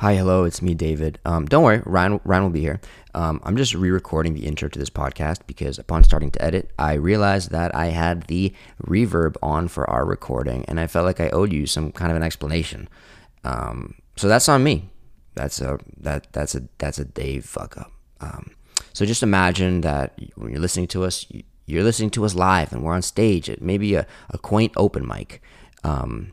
Hi, hello, it's me, David. Um, don't worry, Ryan, Ryan will be here. Um, I'm just re recording the intro to this podcast because upon starting to edit, I realized that I had the reverb on for our recording and I felt like I owed you some kind of an explanation. Um, so that's on me. That's a that that's a that's a Dave fuck up. Um, so just imagine that when you're listening to us, you're listening to us live and we're on stage at maybe a, a quaint open mic. Um,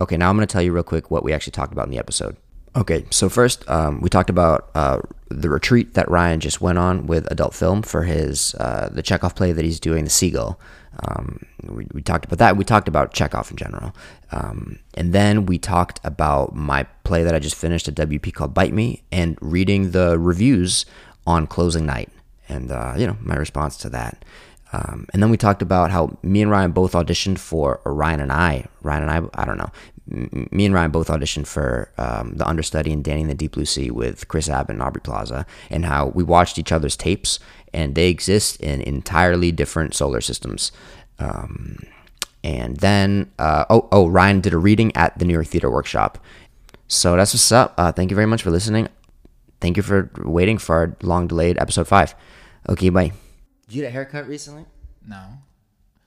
okay, now I'm going to tell you real quick what we actually talked about in the episode. Okay, so first um, we talked about uh, the retreat that Ryan just went on with Adult Film for his uh, the Chekhov play that he's doing, The Seagull. Um, we, we, talked about that. We talked about Chekhov in general, um, and then we talked about my play that I just finished at WP called Bite Me, and reading the reviews on closing night, and uh, you know my response to that. Um, and then we talked about how me and Ryan both auditioned for, or Ryan and I, Ryan and I, I don't know, me and Ryan both auditioned for um, the understudy in Danny in the Deep Blue Sea with Chris Abbott and Aubrey Plaza, and how we watched each other's tapes, and they exist in entirely different solar systems. Um, and then, uh, oh, oh, Ryan did a reading at the New York Theater Workshop. So that's what's up. Uh, thank you very much for listening. Thank you for waiting for our long delayed episode five. Okay, bye. Did you get a haircut recently? No.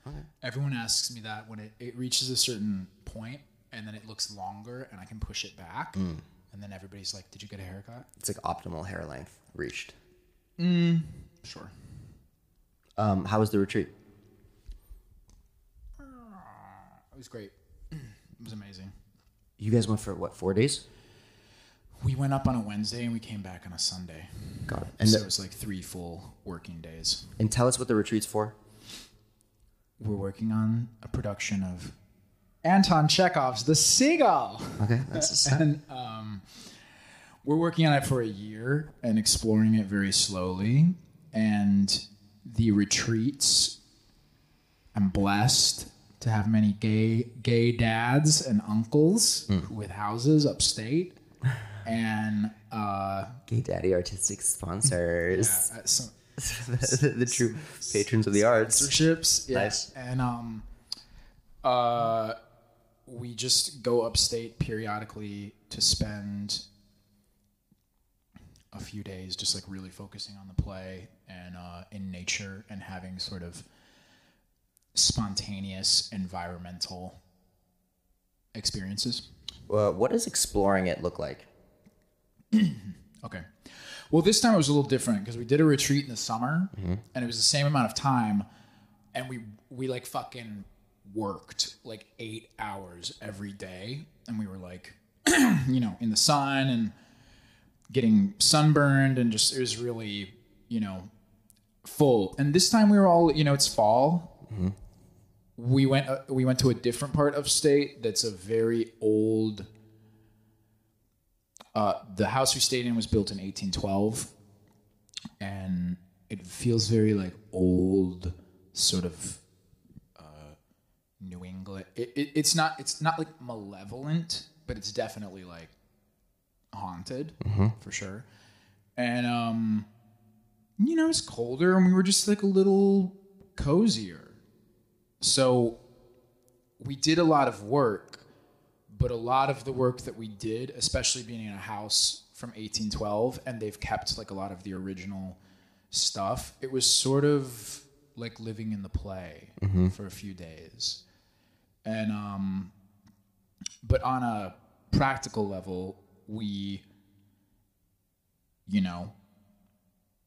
Okay. Everyone asks me that when it, it reaches a certain point and then it looks longer and I can push it back. Mm. And then everybody's like, Did you get a haircut? It's like optimal hair length reached. Mm, sure. Um, how was the retreat? Uh, it was great. it was amazing. You guys went for what, four days? We went up on a Wednesday and we came back on a Sunday. Got it. And so the, it was like three full working days. And tell us what the retreat's for. We're working on a production of Anton Chekhov's The Seagull. Okay, that's a and um, we're working on it for a year and exploring it very slowly. And the retreats, I'm blessed to have many gay gay dads and uncles mm. with houses upstate. And uh, gay daddy artistic sponsors. Yeah, uh, some, the, the, true patrons of the arts. Sponsorships. Yeah. Nice. And um uh we just go upstate periodically to spend a few days just like really focusing on the play and uh, in nature and having sort of spontaneous environmental experiences. Well, what does exploring it look like? okay. Well, this time it was a little different because we did a retreat in the summer mm-hmm. and it was the same amount of time and we we like fucking worked like eight hours every day, and we were like, you know, in the sun and getting sunburned, and just it was really, you know, full. And this time we were all, you know, it's fall. Mm-hmm. We went uh, we went to a different part of state that's a very old. Uh, the house we stayed in was built in 1812, and it feels very like old, sort of New England. It, it, it's not it's not like malevolent, but it's definitely like haunted mm-hmm. for sure. And um, you know, it's colder, and we were just like a little cozier. So we did a lot of work, but a lot of the work that we did, especially being in a house from 1812, and they've kept like a lot of the original stuff. It was sort of like living in the play mm-hmm. for a few days. And um, but on a practical level, we, you know,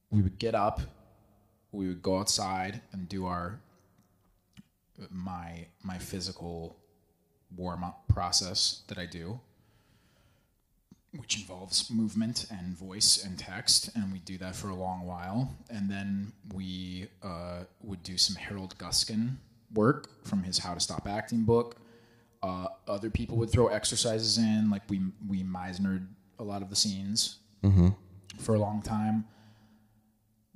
we would get up, we would go outside and do our my my physical warm up process that I do, which involves movement and voice and text, and we do that for a long while, and then we uh, would do some Harold Guskin work from his How to Stop Acting book. Uh, other people would throw exercises in, like we we Meisnered a lot of the scenes mm-hmm. for a long time.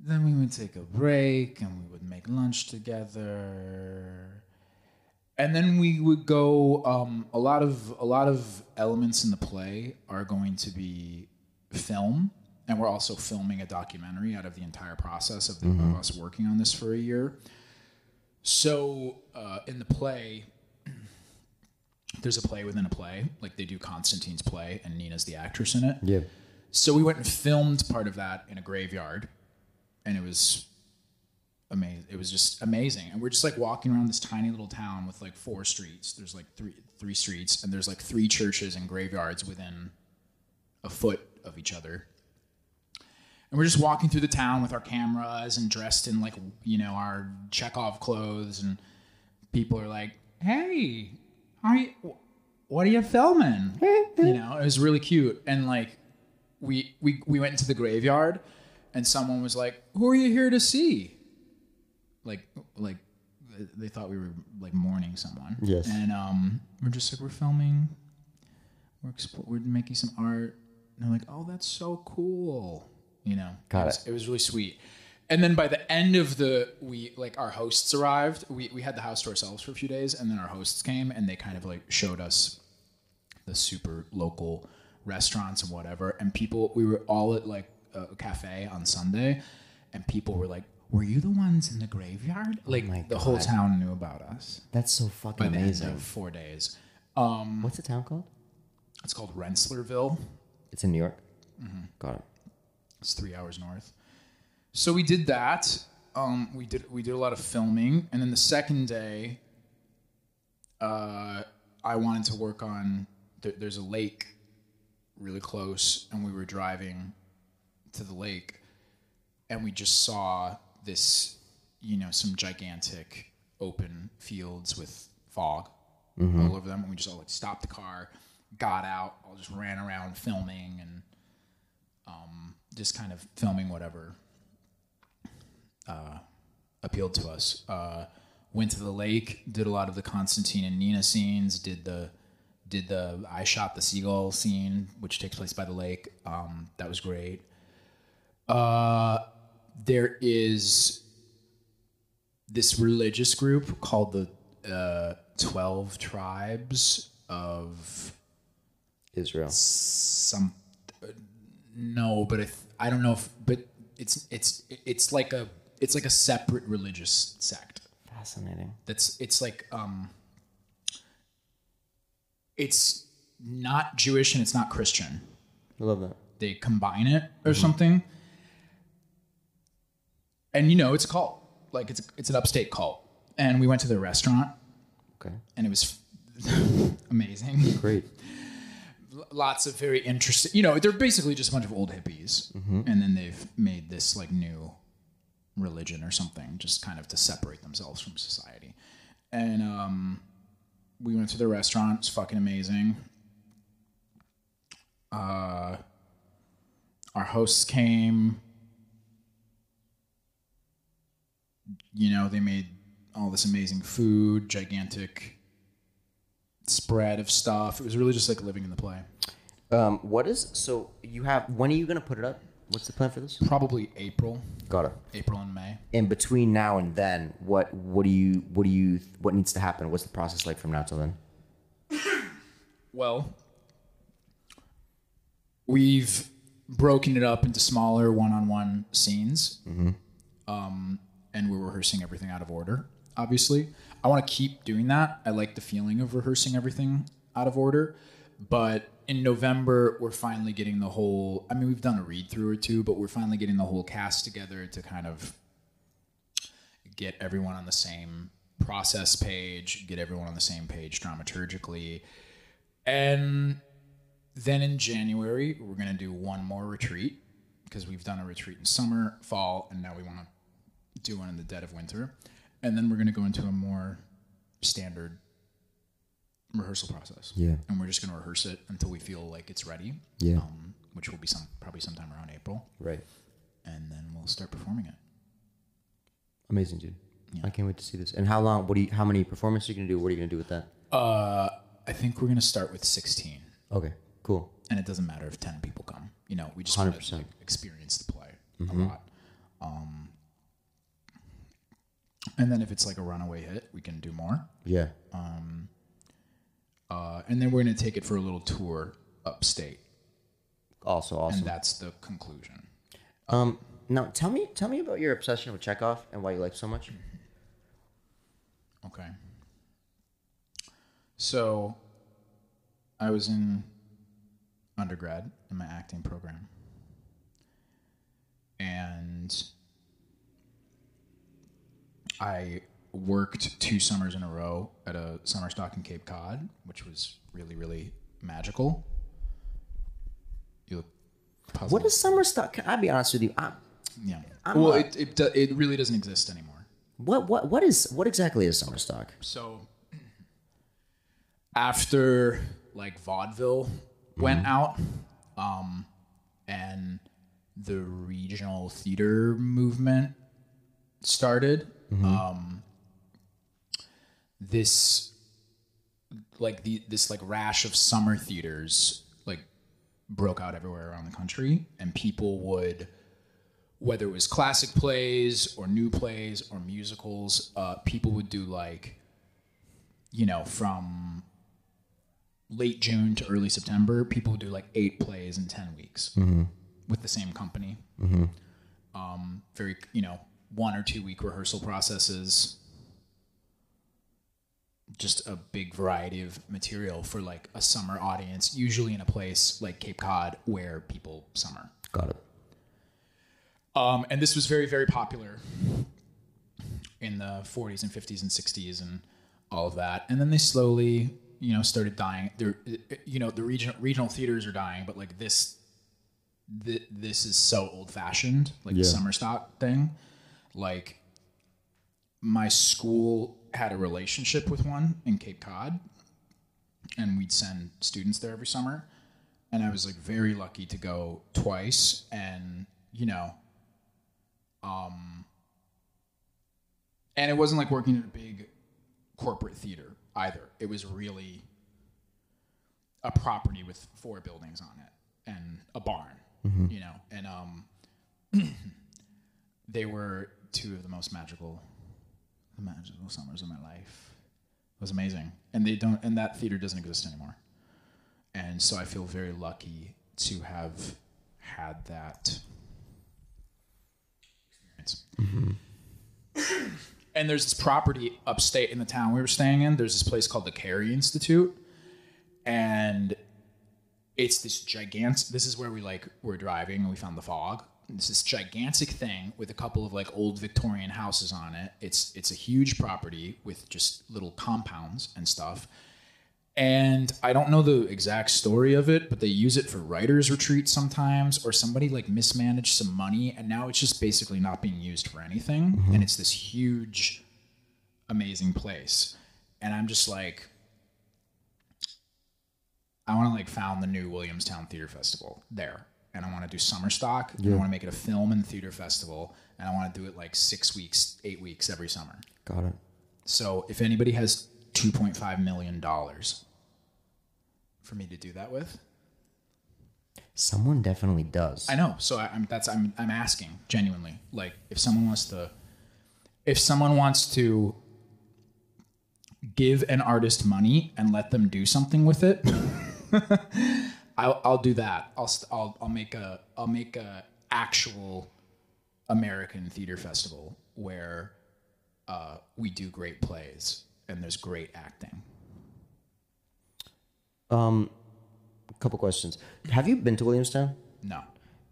Then we would take a break and we would make lunch together. And then we would go. Um, a lot of a lot of elements in the play are going to be film, and we're also filming a documentary out of the entire process of, the, mm-hmm. of us working on this for a year. So uh, in the play, there's a play within a play. Like they do Constantine's play, and Nina's the actress in it. Yeah. So we went and filmed part of that in a graveyard, and it was amazing. It was just amazing. And we're just like walking around this tiny little town with like four streets. There's like three three streets, and there's like three churches and graveyards within a foot of each other. And we're just walking through the town with our cameras and dressed in like you know our Chekhov clothes, and people are like, "Hey, are you? What are you filming?" you know, it was really cute, and like we we we went into the graveyard, and someone was like, "Who are you here to see?" Like like they thought we were like mourning someone. Yes. And um, we're just like we're filming, we're expl- we're making some art, and they're like, "Oh, that's so cool," you know. Got it. Was, it was really sweet. And then by the end of the we like our hosts arrived. We we had the house to ourselves for a few days, and then our hosts came and they kind of like showed us the super local restaurants and whatever. And people, we were all at like a cafe on Sunday, and people were like, "Were you the ones in the graveyard?" Like Oh the whole town knew about us That's so fucking amazing. four days. Um, What's the town called? it's called Rensselaerville. It's in New York. Mm-hmm. Got it. It's three hours north. So we did that. Um, we did we did a lot of filming, and then the second day, uh, I wanted to work on. There, there's a lake really close, and we were driving to the lake, and we just saw this, you know, some gigantic open fields with fog all over them, and we just all like stopped the car, got out, all just ran around filming and just kind of filming whatever uh, appealed to us. Uh, went to the lake, did a lot of the Constantine and Nina scenes, did the did the I shot the seagull scene, which takes place by the lake. Um, that was great. Uh, there is this religious group called the uh, Twelve Tribes of Israel. some no but if, i don't know if but it's it's it's like a it's like a separate religious sect Fascinating. that's it's like um it's not jewish and it's not christian I love that. they combine it or something and you know it's a cult like it's it's an upstate cult and we went to the restaurant Okay. and it was amazing Great. Lots of very interesting you know they're basically just a bunch of old hippies. And then they've made this like new religion or something just kind of to separate themselves from society. And um we went to the restaurant. It's fucking amazing. Uh our hosts came. You know they made all this amazing food gigantic spread of stuff it was really just like living in the play Um, what is so you have? When are you gonna put it up? What's the plan for this? probably April, Got it. April and May. In between now and then, what what do you what do you what needs to happen? What's the process like from now till then? Well, we've broken it up into smaller one-on-one scenes, um, and we're rehearsing everything out of order. Obviously, I want to keep doing that. I like the feeling of rehearsing everything out of order, but in November we're finally getting the whole. I mean, we've done a read through or two, but we're finally getting the whole cast together to kind of get everyone on the same process page, get everyone on the same page dramaturgically. And then in January, we're going to do one more retreat because we've done a retreat in summer, fall, and now we want to do one in the dead of winter. And then we're going to go into a more standard rehearsal process. Yeah. And we're just going to rehearse it until we feel like it's ready. Yeah. Um, which will be some probably sometime around April, Right. and then we'll start performing it. Amazing, dude. I can't wait to see this. And how long? What do you? How many performances are you gonna do? What are you gonna do with that? Uh, I think we're going to start with 16. Okay. Cool. and it doesn't matter if 10 people come you know we just want to like, experience the play a lot um, and then if it's like a runaway hit we can do more Yeah. uh, and then we're going to take it for a little tour upstate Also awesome. and that's the conclusion Um. Now tell me tell me about your obsession with Chekhov and why you like so much. okay so I was in undergrad in my acting program. And I worked two summers in a row at a summer stock in Cape Cod, which was really, really magical. You look puzzled. What is summer stock? Can I'll be honest with you. i Yeah. I'm well, not- it, it, do- it really doesn't exist anymore. what what what is what exactly is summer stock? So after like vaudeville went out, um, and the regional theater movement started, um, this like the this like rash of summer theaters like broke out everywhere around the country, and people would whether it was classic plays or new plays or musicals, uh, people would do like you know, from late June to early September, people would do like eight plays in 10 weeks with the same company. Um, very, you know, one or two week rehearsal processes. Just a big variety of material for like a summer audience, usually in a place like Cape Cod where people summer. Got it. Um, and this was very, very popular in the 40s and 50s and 60s and all of that. And then they slowly, you know, started dying. They're, you know, the regional regional theaters are dying, but like this, th- this is so old fashioned, like the summer stock thing. Like my school had a relationship with one in Cape Cod, and we'd send students there every summer. And I was like very lucky to go twice, and you know, um, and it wasn't like working at a big corporate theater either. It was really a property with four buildings on it and a barn, you know. And um, they were two of the most magical, the magical summers of my life. It was amazing, and they don't, and that theater doesn't exist anymore. And so I feel very lucky to have had that experience mm-hmm. and there's this property upstate in the town we were staying in. There's this place called the Carey Institute, and it's this gigantic. This is where we like were driving and we found the fog. It's this gigantic thing with a couple of like old Victorian houses on it. It's it's a huge property with just little compounds and stuff. And I don't know the exact story of it, but they use it for writers' retreats sometimes, or somebody like mismanaged some money, and now it's just basically not being used for anything. Mm-hmm. And it's this huge, amazing place. And I'm just like, I want to like found the new Williamstown Theater Festival there, and I want to do summer stock. And I want to make it a film and theater festival, and I want to do it like six weeks, eight weeks every summer. Got it. So if anybody has two point five million dollars for me to do that with, Someone definitely does. I know. So I, I'm that's I'm I'm asking genuinely. Like if someone wants to, if someone wants to give an artist money and let them do something with it, I'll I'll do that. I'll st- I'll I'll make a I'll make a actual American theater festival where uh, we do great plays and there's great acting. Um, a couple questions. Have you been to Williamstown? No,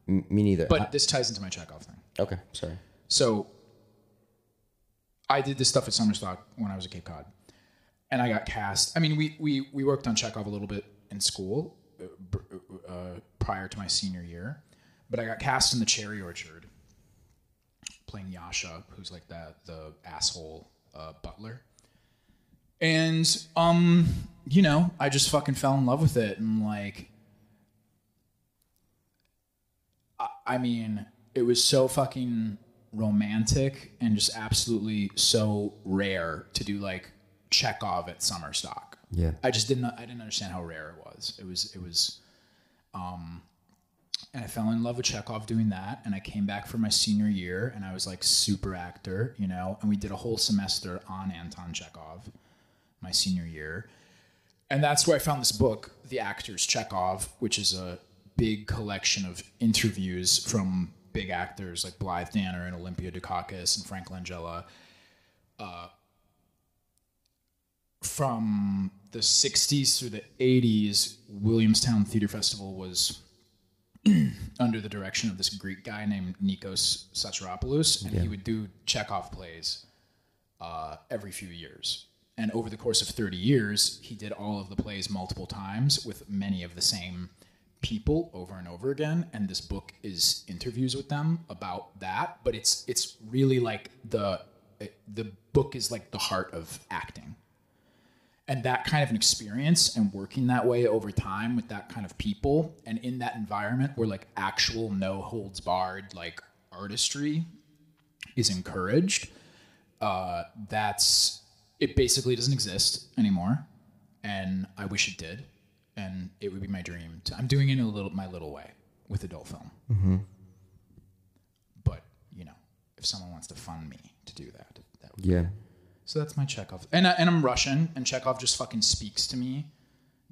M- me neither. but this ties into my Chekhov thing. okay, sorry. So I did this stuff at Summerstock when I was at Cape Cod, and I got cast. I mean, we we we worked on Chekhov a little bit in school uh, prior to my senior year, but I got cast in the Cherry Orchard, playing Yasha, who's like the the asshole uh, butler. And um, you know, I just fucking fell in love with it, and like I mean, it was so fucking romantic and just absolutely so rare to do like Chekhov at Summerstock. Yeah. I just didn't I didn't understand how rare it was. It was it was um and I fell in love with Chekhov doing that and I came back for my senior year and I was like super actor, you know, and we did a whole semester on Anton Chekhov my senior year. And that's where I found this book, The Actors Chekhov, which is a big collection of interviews from big actors like Blythe Danner and Olympia Dukakis and Frank Langella uh, from the 60s through the 80s, Williamstown Theater Festival was under the direction of this Greek guy named Nikos Psacharopoulos, and he would do Chekhov plays uh, every few years. And over the course of 30 years, he did all of the plays multiple times with many of the same people over and over again. And this book is interviews with them about that. But it's it's really like the the book is like the heart of acting and that kind of an experience and working that way over time with that kind of people and in that environment where like actual no holds barred like artistry is encouraged uh, that's it basically doesn't exist anymore. And i wish it did. And it would be my dream to, i'm doing it in a little my little way with adult film. But you know if someone wants to fund me to do that that would Yeah. So that's my Chekhov. And, I, and I'm Russian, and Chekhov just fucking speaks to me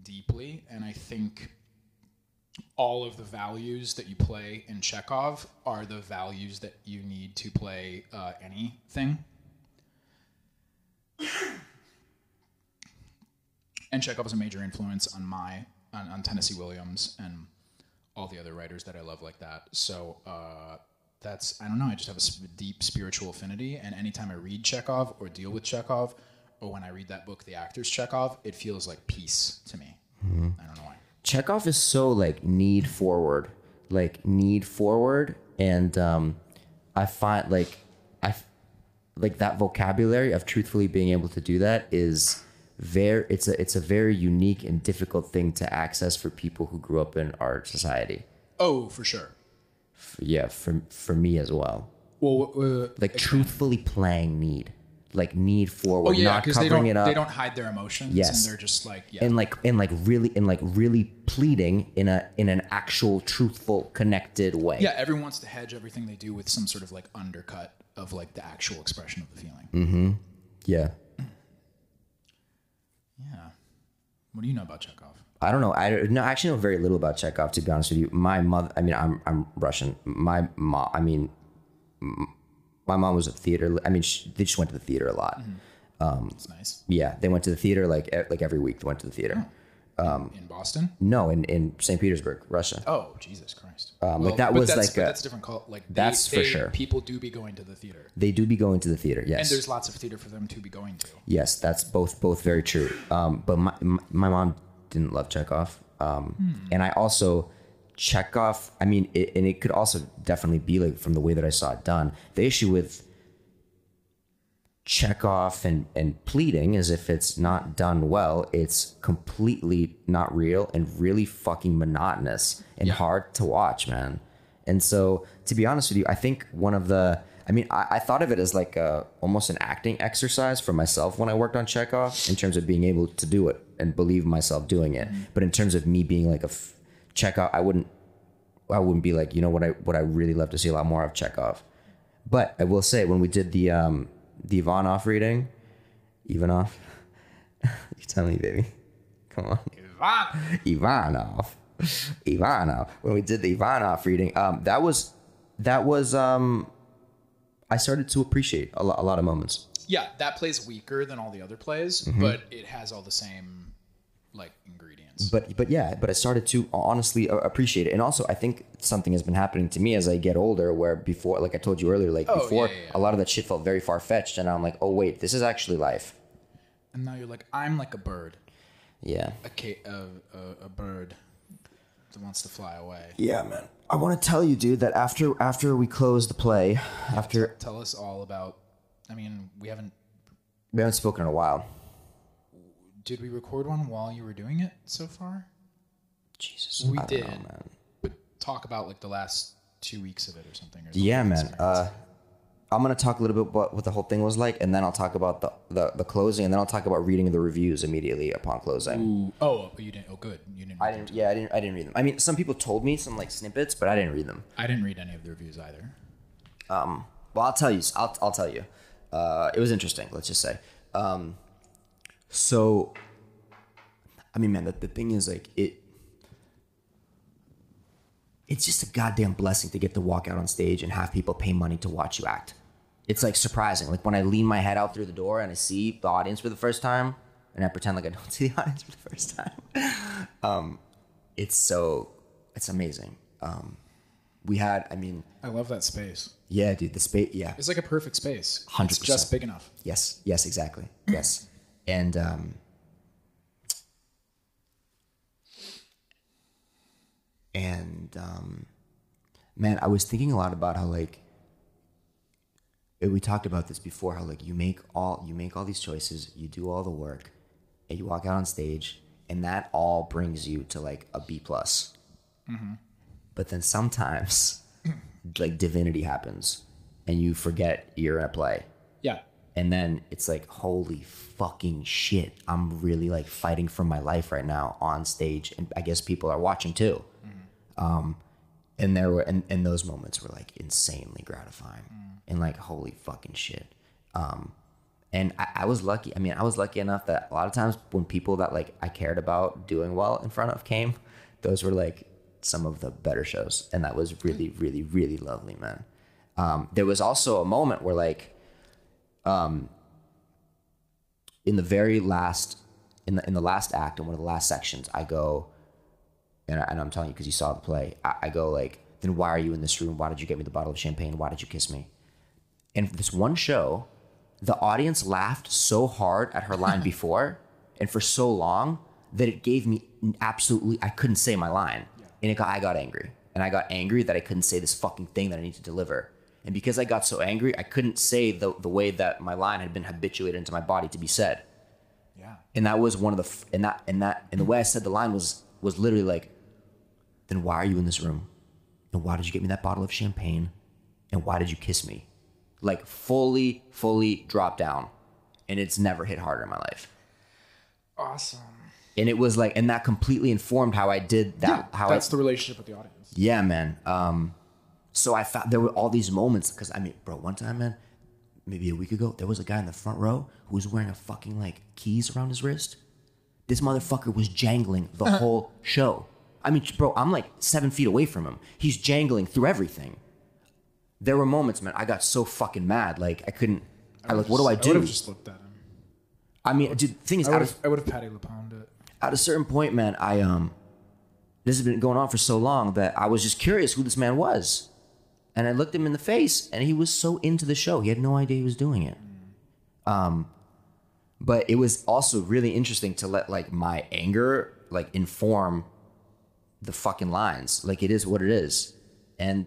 deeply. And I think all of the values that you play in Chekhov are the values that you need to play uh, anything. And Chekhov is a major influence on my on, on Tennessee Williams and all the other writers that I love like that. So uh, that's I don't know. I just have a deep spiritual affinity, and anytime I read Chekhov or deal with Chekhov, or when I read that book, The Actors Chekhov, it feels like peace to me. I don't know why. Chekhov is so like need forward, like need forward, and um, I find like I like that vocabulary of truthfully being able to do that is very it's a it's a very unique and difficult thing to access for people who grew up in our society. Oh, for sure. Yeah, for for me as well. Well, uh, Like truthfully playing need, like need forward, oh yeah, not because they covering don't it up. they don't hide their emotions, Yes. and they're just like yeah. and like and like really and like really pleading in a in an actual truthful connected way. yeah, everyone wants to hedge everything they do with some sort of like undercut of like the actual expression of the feeling. Yeah. Yeah. What do you know about Chekhov? I don't know. I no, I actually know very little about Chekhov. To be honest with you, my mother. I mean, I'm I'm Russian. My mom. I mean, my mom was a theater. I mean, she, they just went to the theater a lot. It's nice. Yeah, they went to the theater like like every week. They went to the theater. in Boston. No, in in St. Petersburg, Russia. Oh Jesus Christ! Um, like, that was that's, like a- that's a different cult. Like they- That's for they- sure. People do be going to the theater, They do be going to the theater. Yes, and there's lots of theater for them to be going to. Yes, that's both both very true. Um, but my my my mom didn't love Chekhov, um, and I also Chekhov. I mean, it, and it could also definitely be like from the way that I saw it done. The issue with Chekhov and and pleading is if it's not done well, it's completely not real and really fucking monotonous and hard to watch, man. And so, to be honest with you, I think one of the I mean, I, I thought of it as like a, almost an acting exercise for myself when I worked on Chekhov in terms of being able to do it and believe myself doing it. But in terms of me being like a f- Chekhov, I wouldn't I wouldn't be like, you know what I what I really love to see a lot more of Chekhov. But I will say when we did the um the Ivanov reading, Ivanov, you tell me, baby, come on, Ivanov, Ivanov. When we did the Ivanov reading, um, that was that was um, I started to appreciate a lot a lot of moments. Yeah, that plays weaker than all the other plays, Mm-hmm. but it has all the same like ingredients. but but yeah but i started to honestly appreciate it and also i think something has been happening to me as i get older where before like i told you earlier like Oh, before yeah, yeah, yeah. a lot of that shit felt very far-fetched and i'm like oh wait this is actually life and now you're like, I'm like a bird, yeah a ca- a, a, a bird wants to fly away. yeah man i want to tell you dude that after after we close the play after Tell us all about. I mean, we haven't. we haven't spoken in a while Did we record one while you were doing it so far? jesus We did. know, man. But talk about like the last two weeks of it or something. Or yeah man uh i'm gonna talk a little bit about what the whole thing was like and then i'll talk about the the, the closing and then i'll talk about reading the reviews immediately upon closing Ooh, oh, but you didn't. Oh, good. You didn't. I didn't. Yeah, I didn't. I didn't read them. I mean, some people told me some like snippets, but I didn't read them. I didn't read any of the reviews either. Well, I'll tell you. I'll, I'll tell you. Uh, it was interesting. Let's just say. Um, so, I mean, man, the, the thing is like it. It's just a goddamn blessing to get to walk out on stage and have people pay money to watch you act. It's like surprising. Like when I lean my head out through the door and I see the audience for the first time, and I pretend like I don't see the audience for the first time. um, it's so it's amazing. Um, we had, I mean, I love that space. yeah, dude, the space, yeah, It's like a perfect space. 100%. Just big enough. Yes, yes, exactly. Yes. And um and um man, I was thinking a lot about how like we talked about this before how like you make all you make all these choices, you do all the work, and you walk out on stage and that all brings you to like a B plus. Mm-hmm. But then sometimes like divinity happens and you forget you're in a play. Yeah. and then it's like holy fucking shit i'm really like fighting for my life right now on stage and i guess people are watching too. Mm-hmm. Um and there were and, and those moments were like insanely gratifying mm. And like holy fucking shit. Um and I, I was lucky i mean i was lucky enough that a lot of times when people that like i cared about doing well in front of came those were like some of the better shows. And that was really really really lovely man. Um there was also a moment where like in the very last in the in the last act in one of the last sections i go and, I, i'm telling you because you saw the play I, I go like then why are you in this room? Why did you get me the bottle of champagne? Why did you kiss me and for this one show the audience laughed so hard at her line before and for so long that it gave me absolutely i couldn't say my line and it got, i got angry and i got angry that i couldn't say this fucking thing that i need to deliver and because i got so angry i couldn't say the, the way that my line had been habituated into my body to be said Yeah. and that was one of the and that and that and the way I said the line was was literally like, then why are you in this room? And why did you get me that bottle of champagne? And why did you kiss me? Like fully, fully drop down, and it's never hit harder in my life. Awesome. And it was like, and that completely informed how I did that. how That's I, the relationship with the audience. yeah, man. Um, so I found there were all these moments because I mean, bro, one time, man, maybe a week ago, there was a guy in the front row who was wearing a fucking like keys around his wrist. This motherfucker was jangling the whole show. I mean, bro, I'm like seven feet away from him. He's jangling through everything. There were moments, man, I got so fucking mad. Like I couldn't. I like, what do I do? I would have just looked at him. I mean, dude, the thing is, I I would have. I would have Patti LuPoned it. at a certain point, man, I um, this has been going on for so long that I was just curious who this man was, and I looked him in the face, and he was so into the show, he had no idea he was doing it. Um, but it was also really interesting to let like my anger like inform the fucking lines. Like it is what it is, and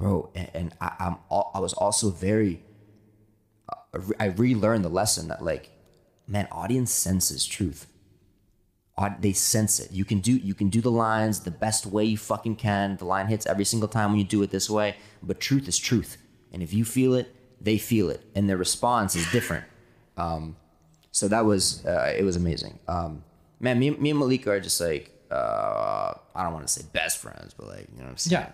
bro, and, and I, I'm al- I was also very. uh, I relearned the lesson that like, man, audience senses truth they sense it. You can do you can do the lines the best way you fucking can. The line hits every single time when you do it this way. But truth is truth, and if you feel it, they feel it, and their response is different. Um, so that was uh, it was amazing. Um, man, me, me and Malika are just like uh, I don't want to say best friends, but like you know what I'm saying.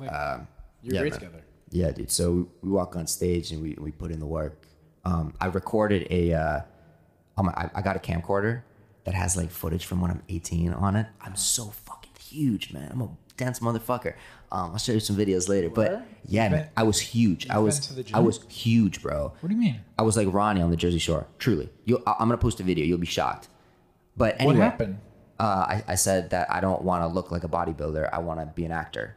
Yeah. Um, you're yeah, great man. together. Yeah, dude. So we, walk on stage and we, we put in the work. Um, I recorded a, uh, on my, I, I got a camcorder that has like footage from when I'm 18 on it. I'm so fucking huge, man. I'm a dense motherfucker. Um, I'll show you some videos later. But yeah, man, I was huge. I was, been to the I was huge, bro. What do you mean? I was like Ronnie on the Jersey Shore. Truly, you, I'm gonna post a video. You'll be shocked. But anyway, What happened? Uh, I, I said that I don't want to look like a bodybuilder. I want to be an actor.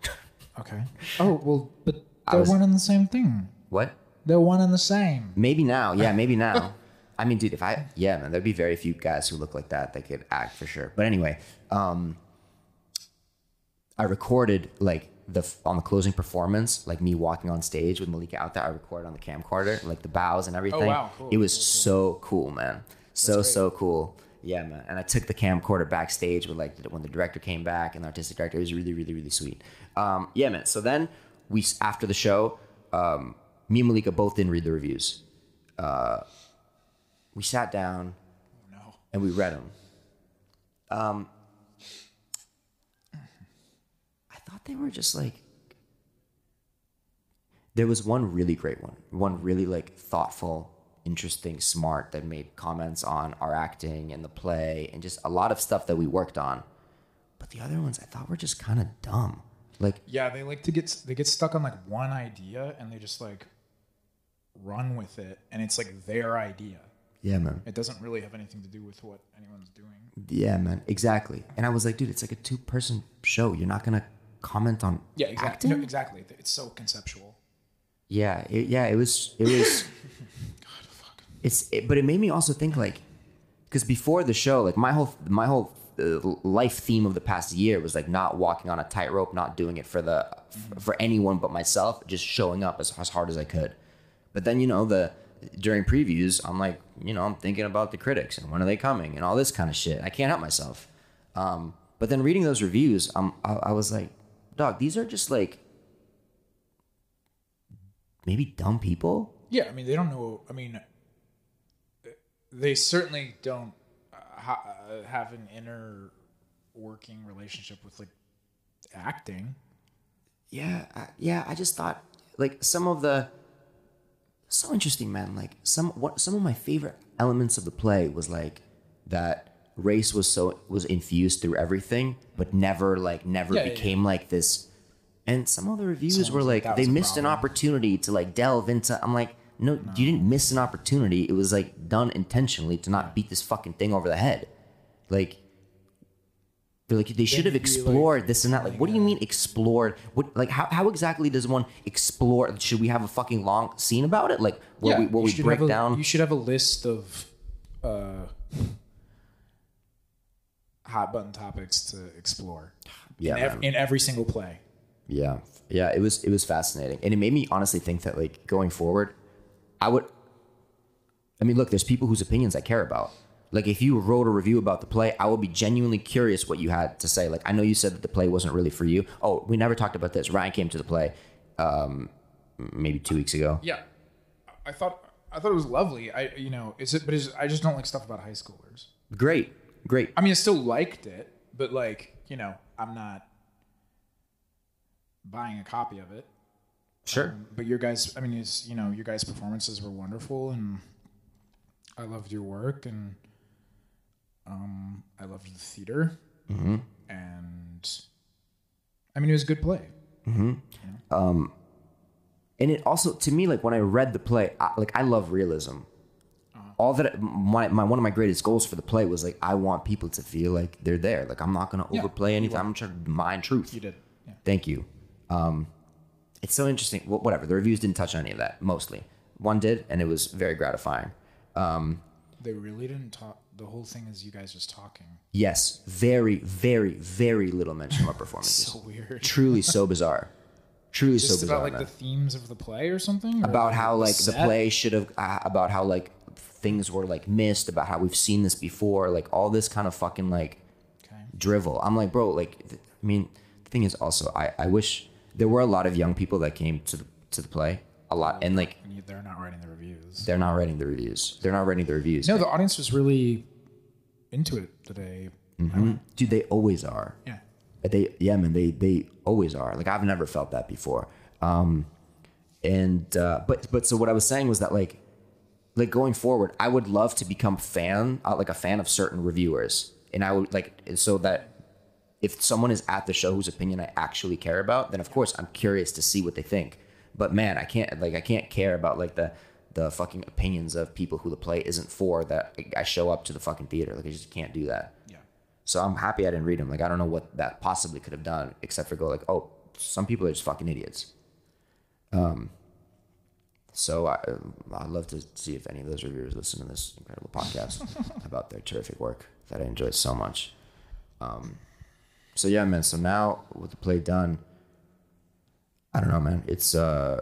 Okay. Oh well, but they're was- one and the same thing. what? They're one and the same. Maybe now. Yeah, maybe now. I mean, dude, if I yeah, man, there'd be very few guys who look like that that could act for sure. But anyway, um I recorded like the on the closing performance, like me walking on stage with Malika out there. I recorded on the camcorder, like the bows and everything. wow, cool, it was so cool, man. So so cool. Yeah, man. And I took the camcorder backstage with like when the director came back and the artistic director. It was really really really sweet. Um, yeah, man. So then we after the show, um, me and Malika both didn't read the reviews. Uh, we sat down No. and we read them. Um, I thought they were just like. There was one really great one, one really like thoughtful, interesting, smart that made comments on our acting and the play and just a lot of stuff that we worked on. But the other ones I thought were just kind of dumb. Like, Yeah, they like to get they get stuck on like one idea and they just like run with it, and it's like their idea. Yeah, man. It doesn't really have anything to do with what anyone's doing. Yeah, man. Exactly. And I was like, dude, it's like a two person show. You're not gonna comment on Yeah, exactly. No, exactly. It's so conceptual. Yeah, it, yeah, it was it was it's it, but it made me also think like cuz before the show like my whole my whole uh, life theme of the past year was like not walking on a tightrope, not doing it for the f- for anyone but myself, just showing up as, as hard as I could. But then, you know, the during previews, I'm like, you know, I'm thinking about the critics and when are they coming and all this kind of shit. I can't help myself. Um, but then reading those reviews, um, I, I was like, dog, these are just like maybe dumb people. Yeah, I mean, they don't know. I mean, they certainly don't uh, ha- uh, have an inner working relationship with like acting. Yeah, I, yeah. I just thought like some of the so interesting, man. Like some what some of my favorite elements of the play was like that race was so was infused through everything, but never like never Yeah, yeah, became like this. And some of the reviews Someone were like, like they missed an opportunity to like delve into. I'm like, no, you didn't miss an opportunity. It was like done intentionally to not beat this fucking thing over the head. Like they're like they should have you'd like, explored this and that. Like, what do you mean explored? What like how, how exactly does one explore? Should we have a fucking long scene about it? Like where we where we break a, down? You should have a list of uh, hot button topics to explore. Yeah, in, ev- in every single play. Yeah, yeah. It was it was fascinating, and it made me honestly think that like going forward, I would. I mean, look, there's people whose opinions I care about. Like, if you wrote a review about the play, I would be genuinely curious what you had to say. Like, I know you said that the play wasn't really for you. Oh, we never talked about this. Ryan came to the play, um, maybe two weeks ago. Yeah, I thought I thought it was lovely. I you know is it, but it's, I just don't like stuff about high schoolers. Great, great. I mean, I still liked it, but like you know, I'm not buying a copy of it. Sure. But your guys, I mean, you know, your guys' performances were wonderful, and I loved your work, and um, I loved the theater, Mm-hmm. and I mean, it was a good play. um, and it also to me like when i read the play I, like i love realism. All that my, my one of my greatest goals for the play was like i want people to feel like they're there. Like i'm not going to Yeah, overplay anything. I'm trying to mine truth. You did, yeah. thank you. Um it's so interesting Wh- whatever the reviews didn't touch on any of that mostly one did and it was very gratifying um They really didn't talk. The whole thing is you guys just talking. yes very very very little mention of our performances So weird. truly so bizarre truly Just so bizarre about like man. the themes of the play or something. Or about how like the set? play should have uh, about how like things were like missed about how we've seen this before like all this kind of fucking like Okay. drivel i'm like bro like th- i mean the thing is also i i wish there were a lot of young people that came to the to the play a lot and like And they're not writing the reviews. they're not writing the reviews they're not writing the reviews No, the audience was really into it today. Mhm. dude they always are Yeah. they yeah man they they always are like i've never felt that before um and uh but but so what i was saying was that like like going forward i would love to become fan uh, like a fan of certain reviewers and i would like so that if someone is at the show whose opinion i actually care about then of course i'm curious to see what they think but man i can't like i can't care about like the the fucking opinions of people who the play isn't for that i show up to the fucking theater like i just can't do that Yeah. so I'm happy I didn't read them. Like I don't know what that possibly could have done, except for go like, oh, some people are just fucking idiots. Um. So I I'd love to see if any of those reviewers listen to this incredible podcast about their terrific work that I enjoy so much. Um. So yeah, man. So now with the play done, I don't know, man. It's uh,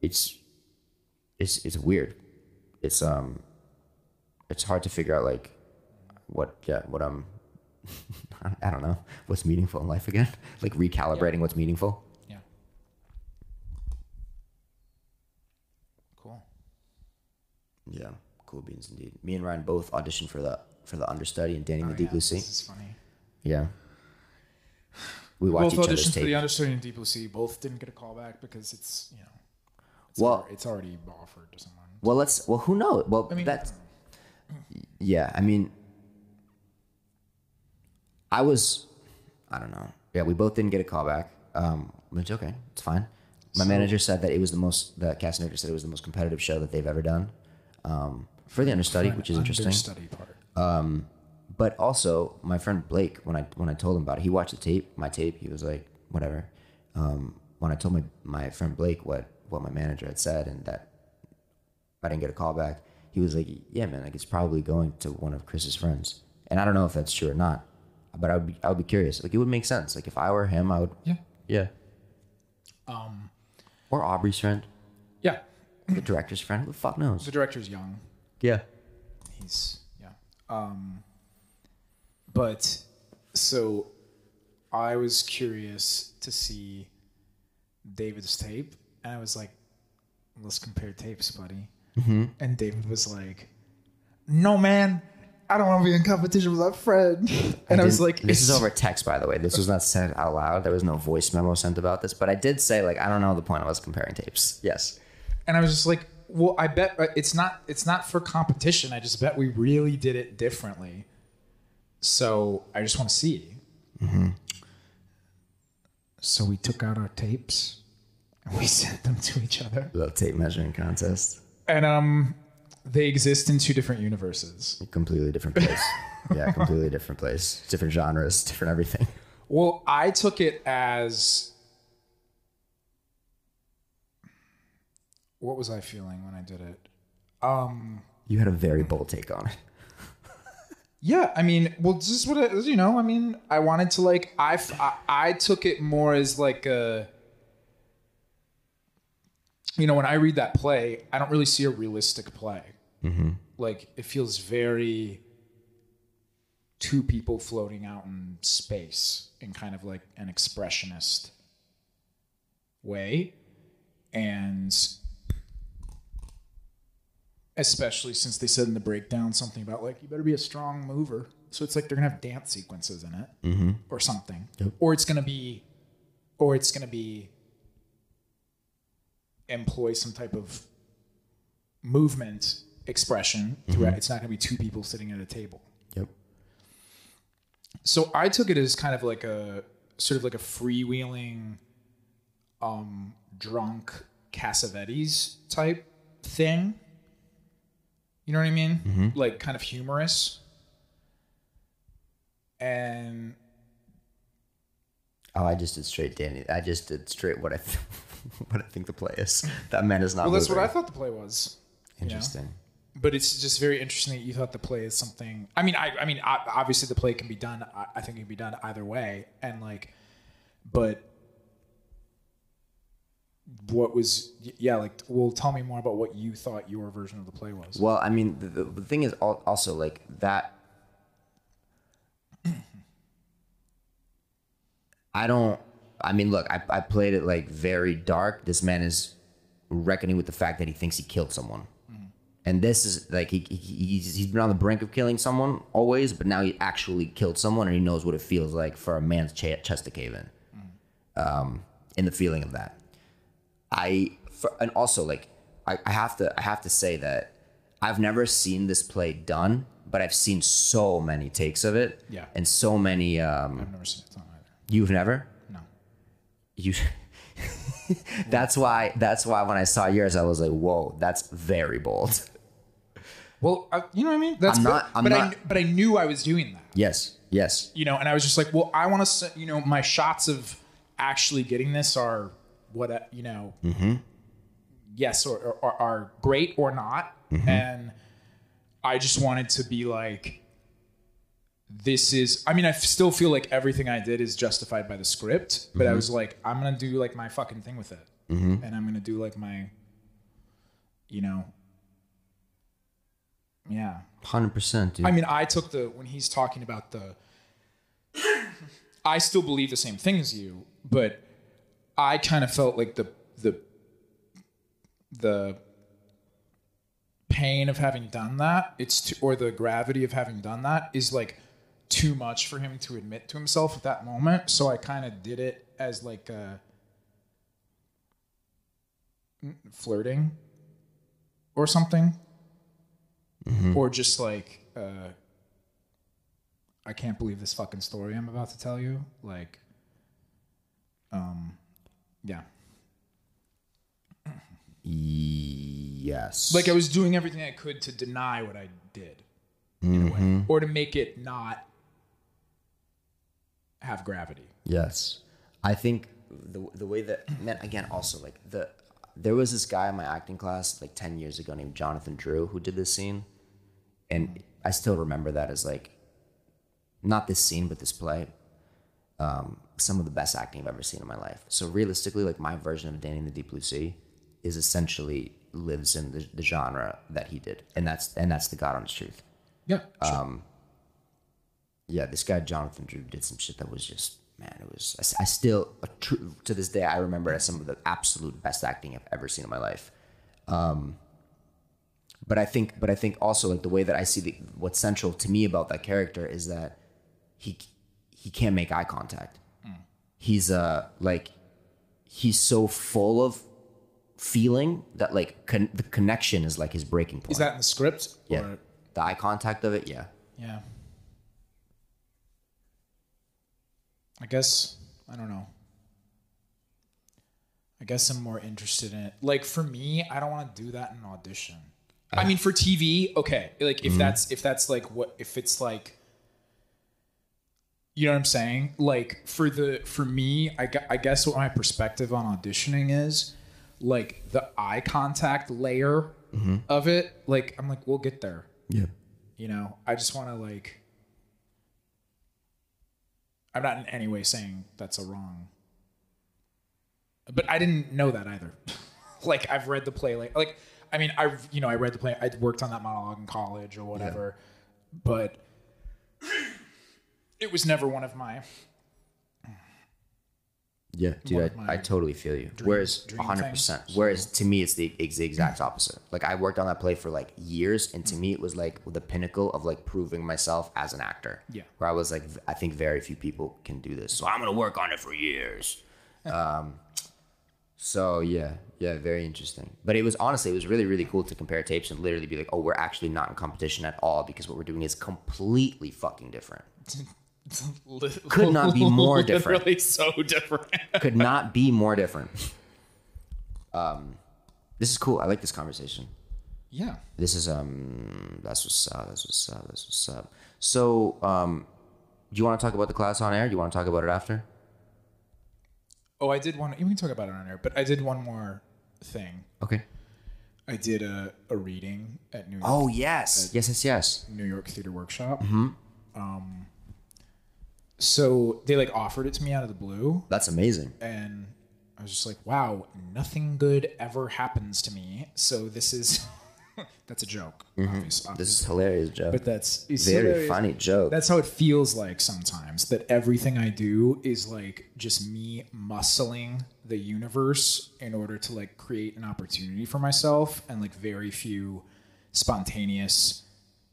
it's it's it's weird. It's um, it's hard to figure out like what yeah what I'm I don't know what's meaningful in life again like recalibrating what's meaningful Yeah. Cool. yeah cool beans indeed me and Ryan both auditioned for the for the understudy and Danny Oh, the yeah, Deep Blue Sea This is funny. yeah we Both watched each other's auditioned for the understudy and Deep Blue Sea. Both didn't get a call back because it's you know, it's Well- al- it's already offered to someone. well let's well who knows well I mean, that's yeah I mean I was I don't know yeah we both didn't get a call back um it's okay it's fine my So- manager said that it was the most the casting director said it was the most competitive show that they've ever done um for the understudy, which is interesting. Understudy part. But also, my friend Blake, when I when I told him about it, he watched the tape, my tape. He was like, whatever. Um, when I told my my friend Blake what what my manager had said and that I didn't get a call back, he was like, yeah, man, like it's probably going to one of Chris's friends. And I don't know if that's true or not, but I would be I would be curious. Like it would make sense. Like if I were him, I would Yeah. yeah. Um, or Aubrey's friend, Yeah. the director's friend. Who the fuck knows? The director's young. Yeah. He's yeah. Um but so I was curious to see David's tape and I was like, let's compare tapes, buddy. And David was like, No man, I don't want to be in competition with that friend. And I, was like, this is over text, by the way. This was not said out loud. There was no voice memo sent about this, but I did say like I don't know the point of us comparing tapes. Yes. and I was just like, well, I bet uh, it's not it's not for competition. I just bet we really did it differently. So I just want to see. So we took out our tapes and we sent them to each other, Little tape measuring contest. and um, they exist in two different universes. Completely different place. yeah, completely different place. Different genres, different everything. Well, I took it as what was I feeling when I did it? Um, You had a very bold take on it. Yeah, I mean, well, this is what it is, you know. I mean, I wanted to like, I, I took it more as like a, you know, when I read that play, I don't really see a realistic play. Mm-hmm. Like, it feels very two people floating out in space in kind of like an expressionist way, and especially since they said in the breakdown something about like you better be a strong mover. So it's like they're gonna have dance sequences in it or something. Or it's gonna be or it's gonna be employ some type of movement expression throughout it's not gonna be two people sitting at a table. Yep. so I took it as kind of like a sort of like a freewheeling, um, drunk Cassavetes type thing. You know what I mean? Mm-hmm. Like kind of humorous. And Oh, I just did straight Danny. I just did straight what I th- what I think the play is. That man is not. well, that's what I thought the play was. you know? Interesting. But it's just very interesting that you thought the play is something. I mean, I, I mean, obviously the play can be done. I, I think it can be done either way, and like, but what was yeah like well tell me more about what you thought your version of the play was Well, I mean, the, the, the thing is also like that. I don't. I mean, look, I, I played it like very dark. This man is reckoning with the fact that he thinks he killed someone, and this is like he, he he's, he's been on the brink of killing someone always, but now he actually killed someone, and he knows what it feels like for a man's ch- chest to cave in. Um, in the feeling of that, I for, and also like I, I have to I have to say that I've never seen this play done, but I've seen so many takes of it. Yeah. And so many um i've never seen it done either you've never? no You That's why that's why when I saw yours I was like, "Whoa, that's very bold." well I, you know what i mean that's I'm good. not- I'm but i not- but i knew i was doing that Yes. Yes. you know and i was just like well i want to you know my shots of actually getting this are what I- you know mm-hmm. yes or, or, are great or not. Mm-hmm. And i just wanted to be like this is i mean i still feel like everything i did is justified by the script but i mm-hmm. was like i'm gonna do like my fucking thing with it. And i'm gonna do like my you know yeah. 100%, dude. I mean, I took the when he's talking about the. I still believe the same thing as you, but I kind of felt like the the the pain of having done that. It's too, or the gravity of having done that is like too much for him to admit to himself at that moment. So I kind of did it as like a flirting or something or just like uh I can't believe this fucking story I'm about to tell you. Like um yeah. Yes. Like I was doing everything I could to deny what I did, in a way, mm-hmm. or to make it not have gravity. Yes, I think the the way that man again also like the there was this guy in my acting class like ten years ago named Jonathan Drew who did this scene, and I still remember that as like not this scene but this play. Um, some of the best acting I've ever seen in my life. So realistically, like my version of Danny and the Deep Blue Sea is essentially lives in the, the genre that he did, and that's and that's the God honest truth. Yeah. Um yeah, this guy Jonathan Drew did some shit that was just man. It was I still a tr- to this day I remember as some of the absolute best acting I've ever seen in my life. Um, but I think, but I think also like the way that I see the what's central to me about that character is that he he can't make eye contact. Hmm. He's uh like he's so full of feeling that like con- the connection is like his breaking point. Is that in the script? yeah? Or, the eye contact of it, yeah. yeah. I guess I don't know. I guess I'm more interested in it. Like for me, I don't want to do that in an audition. I uh. mean, for TV, okay. Like if mm-hmm. that's if that's like what if it's like you know what I'm saying? Like for the for me, I, I guess what my perspective on auditioning is, like the eye contact layer mm-hmm. of it. Like I'm like, we'll get there. Yeah. You know, I just want to like. I'm not in any way saying that's a wrong. But I didn't know that either. like I've read the play, like like I mean I've you know I read the play. I worked on that monologue in college or whatever, but it was never one of my. Yeah, dude, I, I totally feel you. Whereas, dream 100%. Whereas to me, it's the, it's the exact opposite. Like, I worked on that play for like years, and to me, it was like the pinnacle of like proving myself as an actor. Yeah. Where I was like, I think very few people can do this. So I'm going to work on it for years. um, so, yeah, yeah, very interesting. But it was honestly, it was really, really cool to compare tapes and literally be like, oh, we're actually not in competition at all because what we're doing is completely fucking different. Could not be more different. Literally so different. could not be more different. Um, this is cool. I like this conversation. yeah. This is um, that's what's up. That's what's up. That's what's up. So, um, do you want to talk about the class on air? Do you want to talk about it after? Oh, I did one. We can talk about it on air, but I did one more thing. Okay. I did a, a reading at New York, Oh yes, yes, yes, yes. New York Theater Workshop. Hmm. Um, so they like offered it to me out of the blue, That's amazing. and I was just like, "Wow, nothing good ever happens to me." So this is that's a joke, Mm-hmm. This is hilarious, Joe. but that's it's Very hilarious. funny joke. That's how it feels like sometimes that everything I do is like just me muscling the universe in order to like create an opportunity for myself and like very few spontaneous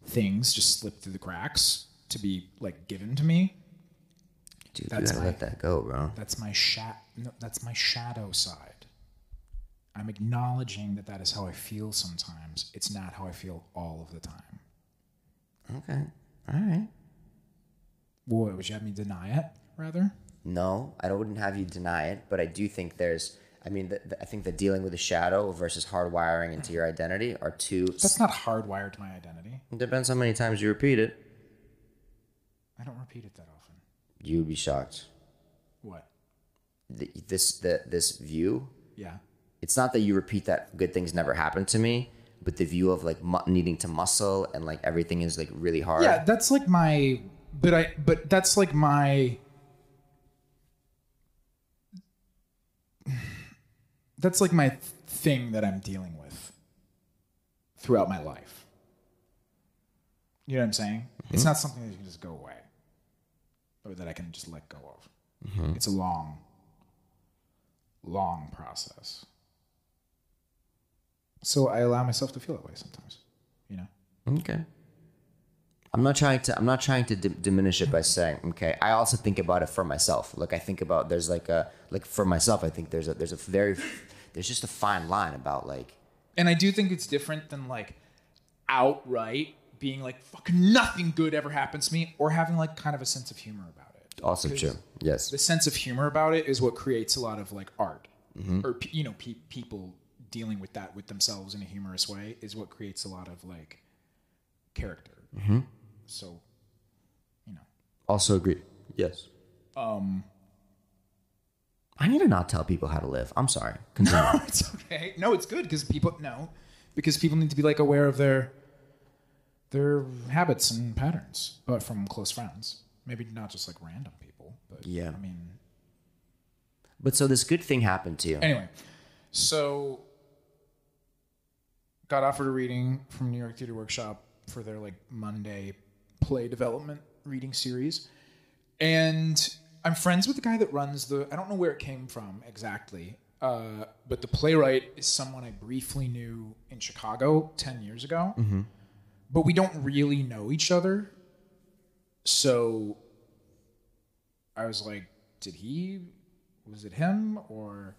things just slip through the cracks to be like given to me. Dude, you that's gotta my- let that go, bro. That's my shat no, that's my shadow side. I'm acknowledging that that is how I feel sometimes. It's not how I feel all of the time. Okay. All right. Boy, would you have me deny it rather? No, I wouldn't have you deny it, but I do think there's. I mean, the, the, I think that dealing with a shadow versus hardwiring into your identity are two. That's not hardwired to my identity. It depends how many times you repeat it. I don't repeat it that often. You would be shocked. What? The, this the this view. Yeah. It's not that you repeat that good things never happen to me, but the view of like mu- needing to muscle and like everything is like really hard. Yeah, that's like my but I but that's like my that's like my thing that I'm dealing with throughout my life. You know what I'm saying? It's mm-hmm. not something that you can just go away or that I can just let go of. Mm-hmm. It's a long, long process. So I allow myself to feel that way sometimes, you know? Okay. I'm not trying to. I'm not trying to d- diminish it by saying. Okay. I also think about it for myself. Like I think about there's like a like for myself. I think there's a there's a very there's just a fine line about like And I do think it's different than like outright being like fucking nothing good ever happens to me or having like kind of a sense of humor about it. also 'Cause true. Yes. The sense of humor about it is what creates a lot of like art or you know pe- people dealing with that with themselves in a humorous way is what creates a lot of like character. So, you know, Also agree. Yes. Um. I need to not tell people how to live. I'm sorry. Continue. it's okay. No, it's good because people no, because people need to be like aware of their their habits and patterns, but from close friends. Maybe not just like random people, but Yeah. I mean, but so this good thing happened to you. anyway, so got offered a reading from New York Theater Workshop for their like Monday play development reading series. And I'm friends with the guy that runs the I don't know where it came from exactly. Uh, but the playwright is someone I briefly knew in Chicago 10 years ago. But we don't really know each other. So I was like, did he was it him or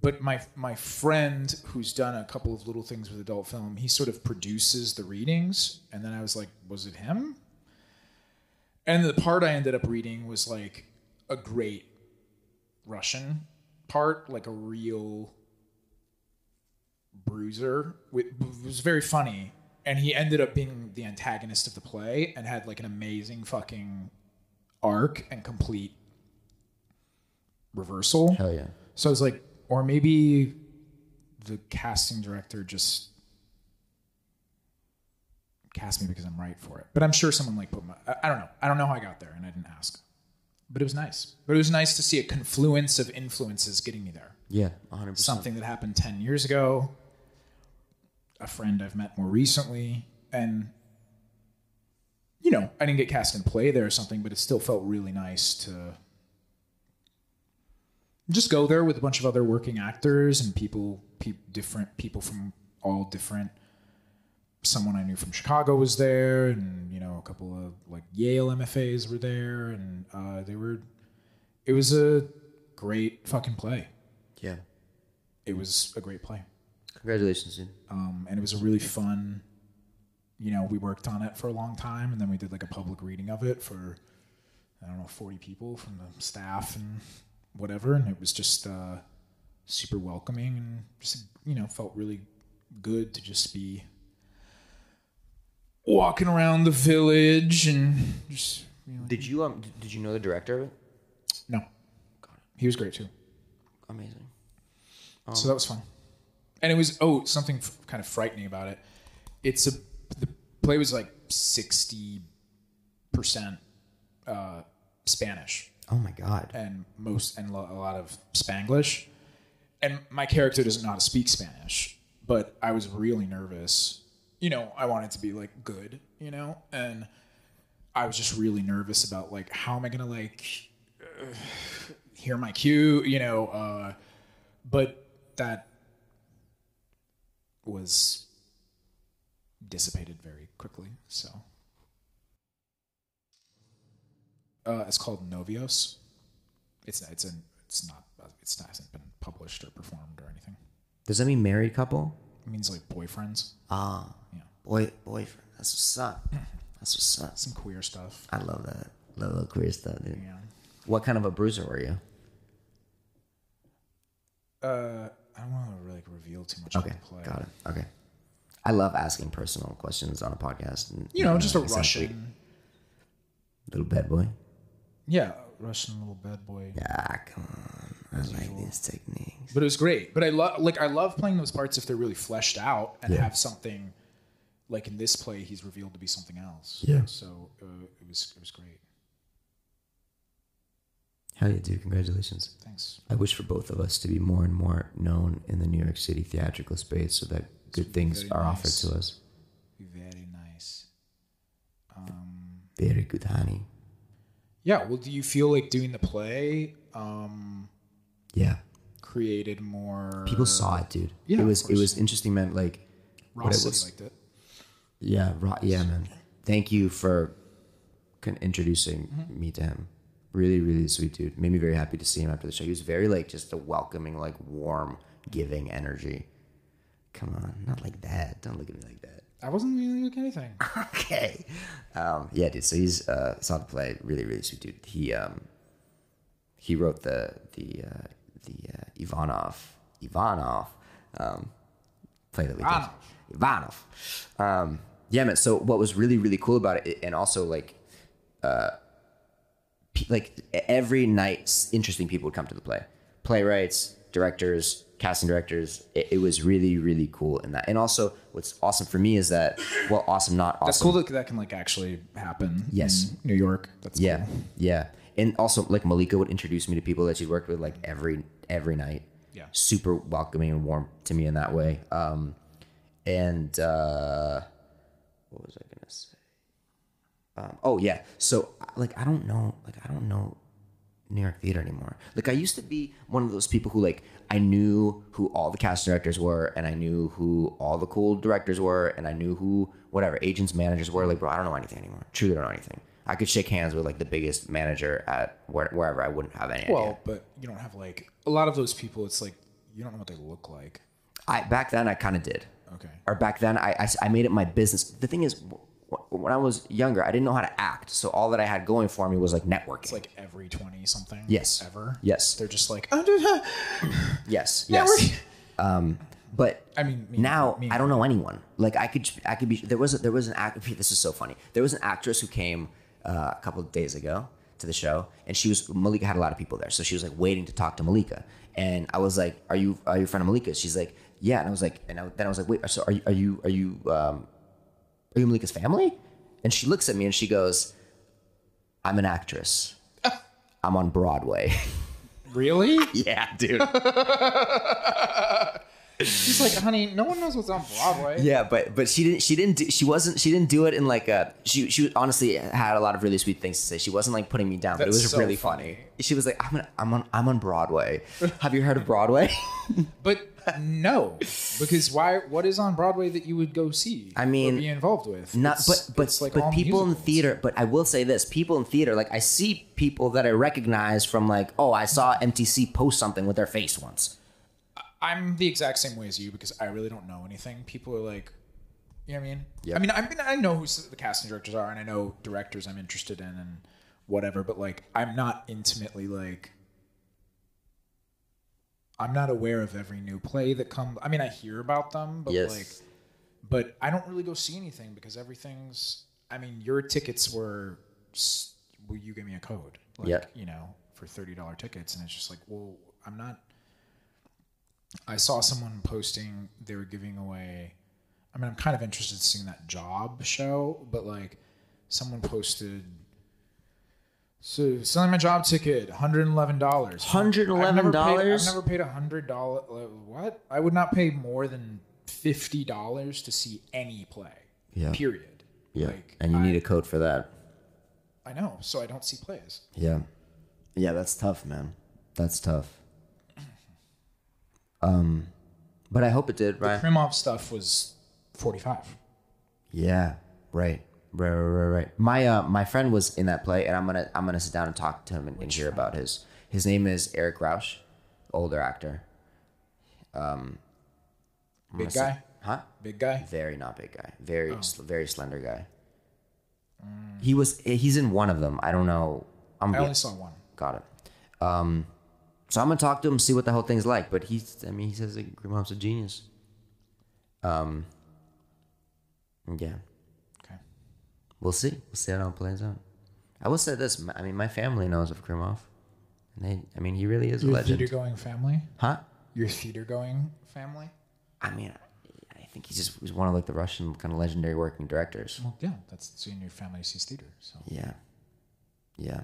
but my my friend who's done a couple of little things with adult film he sort of produces the readings. And then i was like was it him? And the part i ended up reading was like a great russian part like a real bruiser. It was very funny and he ended up being the antagonist of the play and had like an amazing fucking arc and complete reversal Hell yeah. so I was like, or maybe the casting director just cast me because I'm right for it. But I'm sure someone like put my, I, I don't know. I don't know how I got there and I didn't ask. But it was nice. But it was nice to see a confluence of influences getting me there. Yeah. 100. percent Something that happened 10 years ago, a friend I've met more recently, and you know, I didn't get cast in play there or something, but it still felt really nice to just go there with a bunch of other working actors and people, pe- different people from all different. Someone I knew from Chicago was there, and you know, a couple of like Yale MFAs were there, and uh, they were. It was a great fucking play. Yeah. It was a great play, Congratulations, dude. um, and it was a really fun. You know, we worked on it for a long time, and then we did like a public reading of it for I don't know, 40 people from the staff and whatever. And it was just uh, super welcoming and just, you know, felt really good to just be walking around the village and just, you know, Did you um? Did you know the director of it? no. He was great too. Amazing. so that was fun. And it was, oh, something f- kind of frightening about it. It's a, the play was like 60% uh, Spanish. Oh my god. and most and lo- a lot of Spanglish. And my character doesn't know how to speak Spanish, but I was really nervous. You know, I wanted to be like good, you know, and I was just really nervous about like how am I gonna like uh, hear my cue, you know. Uh, but that was dissipated very quickly. So uh, it's called Novios. It's it's an it's not it's not hasn't been published or performed or anything. Does that mean married couple? It means like boyfriends. Ah. Yeah. Boy, boyfriend. That's what's up. That's what's up. Some queer stuff. I love that. Love little queer stuff, dude. Yeah. What kind of a bruiser were you? Uh, I don't want to really reveal too much Okay, about the play. got it. Okay. I love asking personal questions on a podcast. And, You know, just a Russian. little bad boy. Yeah, Russian little bad boy. Yeah, come on. I like these techniques. But it was great. But I love like I love playing those parts if they're really fleshed out and Yeah. have something. Like in this play, he's revealed to be something else. Yeah. So uh, it was it was great. Hell yeah, dude! Congratulations. Thanks. I wish for both of us to be more and more known in the New York City theatrical space, so that good things are offered to us. Very nice. Um, Very good, honey. yeah. Well, do you feel like doing the play um, Yeah, created more? people saw it, dude. Yeah, it was it was interesting, man. Like, what Ross it was. liked it. Yeah, ro- yeah, man. Thank you for introducing Mm-hmm. me to him. Really, really sweet dude. Made me very happy to see him after the show. He was very like just a welcoming, like warm, giving energy. Come on, not like that. Don't look at me like that. I wasn't really like anything. okay. Um, yeah, dude. So he's uh, saw the play. Really, really sweet dude. He um, he wrote the the uh, the uh, Ivanov Ivanov Um, play that we lead. Ivanov. Um, yeah, man. So what was really really cool about it, and also like, uh, like every night, interesting people would come to the play. Playwrights, directors, casting directors. It, it was really really cool in that. And also, what's awesome for me is that well, awesome, not awesome. That's cool that that can like actually happen. Yes. New York. That's Yeah, cool. yeah, and also like Malika would introduce me to people that she'd worked with like every every night. Yeah. super welcoming and warm to me in that way. Um, and uh, what was I gonna? Um, oh yeah, so like I don't know, like I don't know New York theater anymore. Like I used to be one of those people who like I knew who all the cast directors were, and I knew who all the cool directors were, and I knew who whatever agents, managers were. Like, bro, I don't know anything anymore. Truly, don't know anything. I could shake hands with like the biggest manager at where, wherever I wouldn't have any Well, idea. but you don't have like a lot of those people. It's like you don't know what they look like. I back then I kind of did. Okay. Or back then I, I I made it my business. The thing is, when I was younger, I didn't know how to act, so all that I had going for me was like networking. It's like every twenty something. Yes. Ever. Yes. They're just like. yes, Yeah, yes. Um, but I mean, me- now me- I don't know anyone. Like I could, I could be. There was a, there was an act. This is so funny. There was an actress who came uh, a couple of days ago to the show, and she was Malika had a lot of people there, so she was like waiting to talk to Malika. And I was like, "Are you are you a friend of Malika?" She's like, "Yeah." And I was like, and I, then I was like, "Wait, so are you are you are you um, are you Malika's family?" And she looks at me and she goes, "I'm an actress. I'm on Broadway." Really? yeah, dude. She's like, honey, no one knows what's on Broadway. Yeah, but but she didn't she didn't do, she wasn't she didn't do it in like a she she honestly had a lot of really sweet things to say. She wasn't like putting me down, but it That's was so really funny. funny. She was like, I'm on, I'm on I'm on Broadway. Have you heard of Broadway? But no, because why? What is on Broadway that you would go see? I mean, or be involved with? Not It's- but but like but people in theater. But I will say this: people in theater, like I see people that I recognize from like, oh, I saw MTC post something with their face once. I'm the exact same way as you because I really don't know anything. People are like, you know what I mean? Yeah. I mean, I mean, I know who the casting directors are, and I know directors I'm interested in, and whatever. But like, I'm not intimately like, I'm not aware of every new play that comes. I mean, I hear about them, but Yes. like, but I don't really go see anything because everything's. I mean, your tickets were. Well, you gave me a code, like Yeah. you know, for thirty dollar tickets, and it's just like, well, I'm not. I saw someone posting they were giving away. I mean, I'm kind of interested in seeing that job show, but like, someone posted. So selling my job ticket, hundred eleven dollars. $111? I've never paid a hundred dollar. What? I would not pay more than fifty dollars to see any play. Yeah. Period. Like, and you I, need a code for that. I know, so I don't see plays. Yeah. Yeah, that's tough, man. That's tough. Um, but I hope it did, right? The Krymov stuff was forty five. Yeah, right, right, right, right, right. My uh, my friend was in that play, and I'm gonna I'm gonna sit down and talk to him and, and hear about his. His name is Eric Rausch, older actor. Um, Big gonna say- guy? huh? Big guy. Very not big guy. Very Oh. sl- very slender guy. Mm. He was he's in one of them. I don't know. I'm I only saw one. got it. Um, so I'm gonna talk to him, see what the whole thing's like. But he's, I mean, he says that Krymov's a genius. Um, yeah, Okay. we'll see. We'll see how it all plays out. I will say this. I mean, my family knows of Krymov, and they, I mean, he really is a Your legend. theater going family. Huh? Your theater going family. I mean, I think he's just he's one of like the Russian kind of legendary working directors. Well, yeah, that's so in your family sees theater. So Yeah. Yeah.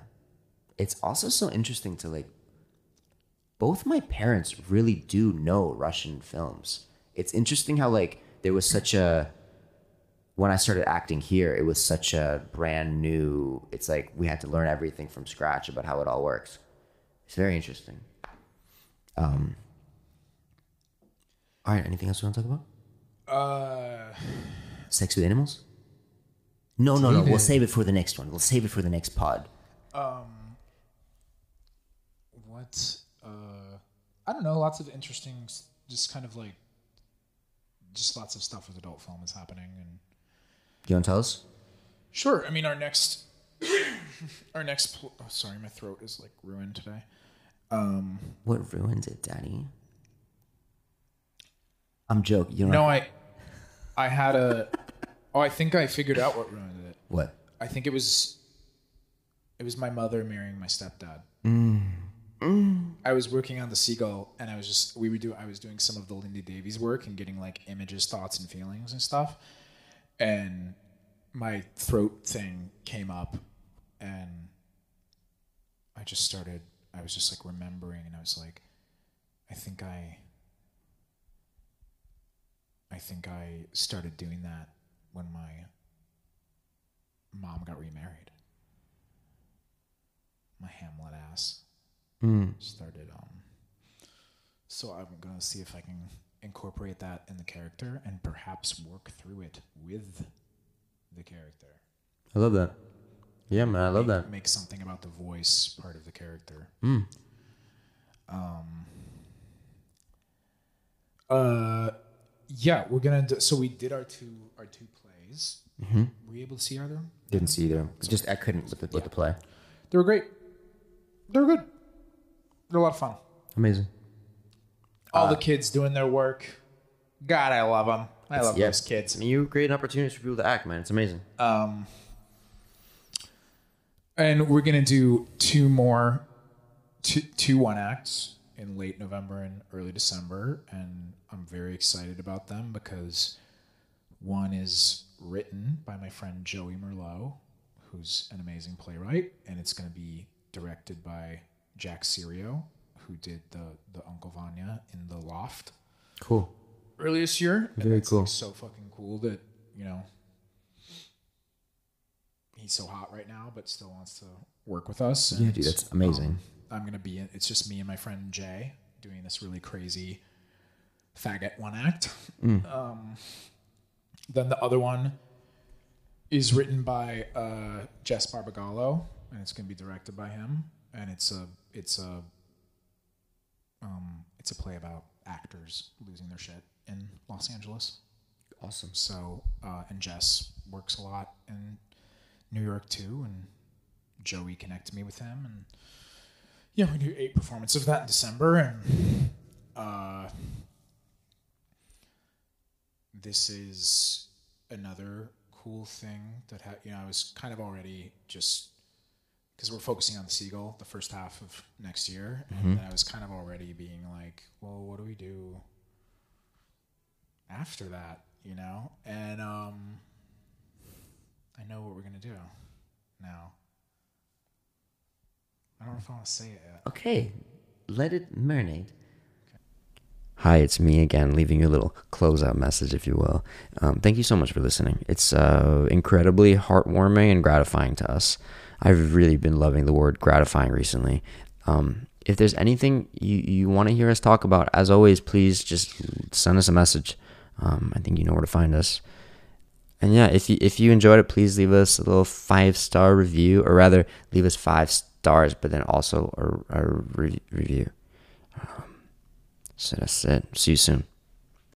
It's also so interesting to like both my parents really do know Russian films. It's interesting how like there was such a when I started acting here, it was such a brand new it's like we had to learn everything from scratch about how it all works. It's very interesting. Um all right, anything else you want to talk about? Uh, Sex with animals? No, no, no. We'll save it for the next one. We'll save it for the next pod. Um, what? I don't know. Lots of interesting, just kind of like, just lots of stuff with adult film is happening, and You want to tell us? sure. I mean, our next, our next. Pl- oh, sorry, my throat is like ruined today. Um, What ruins it, Daddy? I'm joking. You don't No, I, I had a. Oh, I think I figured out what ruined it. what? I think it was. It was my mother marrying my stepdad. I was working on the seagull, and I was just we were do I was doing some of the Lindy Davies work and getting like images, thoughts, and feelings and stuff. And my throat thing came up, and I just started. I was just like remembering, and I was like, I think I. I think I started doing that when my mom got remarried. My Hamlet ass Mm. started um so I'm gonna see if I can incorporate that in the character and perhaps work through it with the character. I love that. Yeah, man, I love that. Make something about the voice part of the character. Mm. Um uh yeah, we're gonna do, so we did our two our two plays. Mm-hmm. Were you able to see either? Didn't see either. Just I couldn't with the with the play. They were great. They were good. They're a lot of fun. Amazing. All the kids doing their work. God, I love them. I love yeah. those kids. I mean, you create opportunities for people to act, man. It's amazing. Um, and we're gonna do two more, two, two one acts in late November and early December, and I'm very excited about them because one is written by my friend Joey Merlo, who's an amazing playwright, and it's gonna be directed by Jack Serio, who did the the Uncle Vanya in the Loft Cool. earlier this year. Very cool. Like, so fucking cool that you know he's so hot right now, but still wants to work with us. Yeah, dude, that's amazing. um, I'm gonna be. in It's just me and my friend Jay doing this really crazy faggot one act. Mm. Um, then the other one is written by uh, Jess Barbagallo, and it's gonna be directed by him. And it's a it's a um, it's a play about actors losing their shit in Los Angeles. Awesome. So, uh, and Jess works a lot in New York too, and Joey connected me with him, and yeah, we do eight performances of that in December, and uh, this is another cool thing that ha- you know I was kind of already just because we're focusing on the seagull the first half of next year, and I was kind of already being like, well, what do we do? after that, you know? And um I know what we're gonna do now. I don't know if I want to say it yet. Okay, let it marinate. Hi, it's me again, leaving you a little closeout message, if you will. Um, thank you so much for listening. It's uh, incredibly heartwarming and gratifying to us. I've really been loving the word gratifying recently. Um, if there's anything you, you want to hear us talk about, as always, please just send us a message. Um, I think you know where to find us. And yeah, if you if you enjoyed it, please leave us a little five star review, or rather, leave us five stars, but then also a, a re- review. Um, so that's it. See you soon.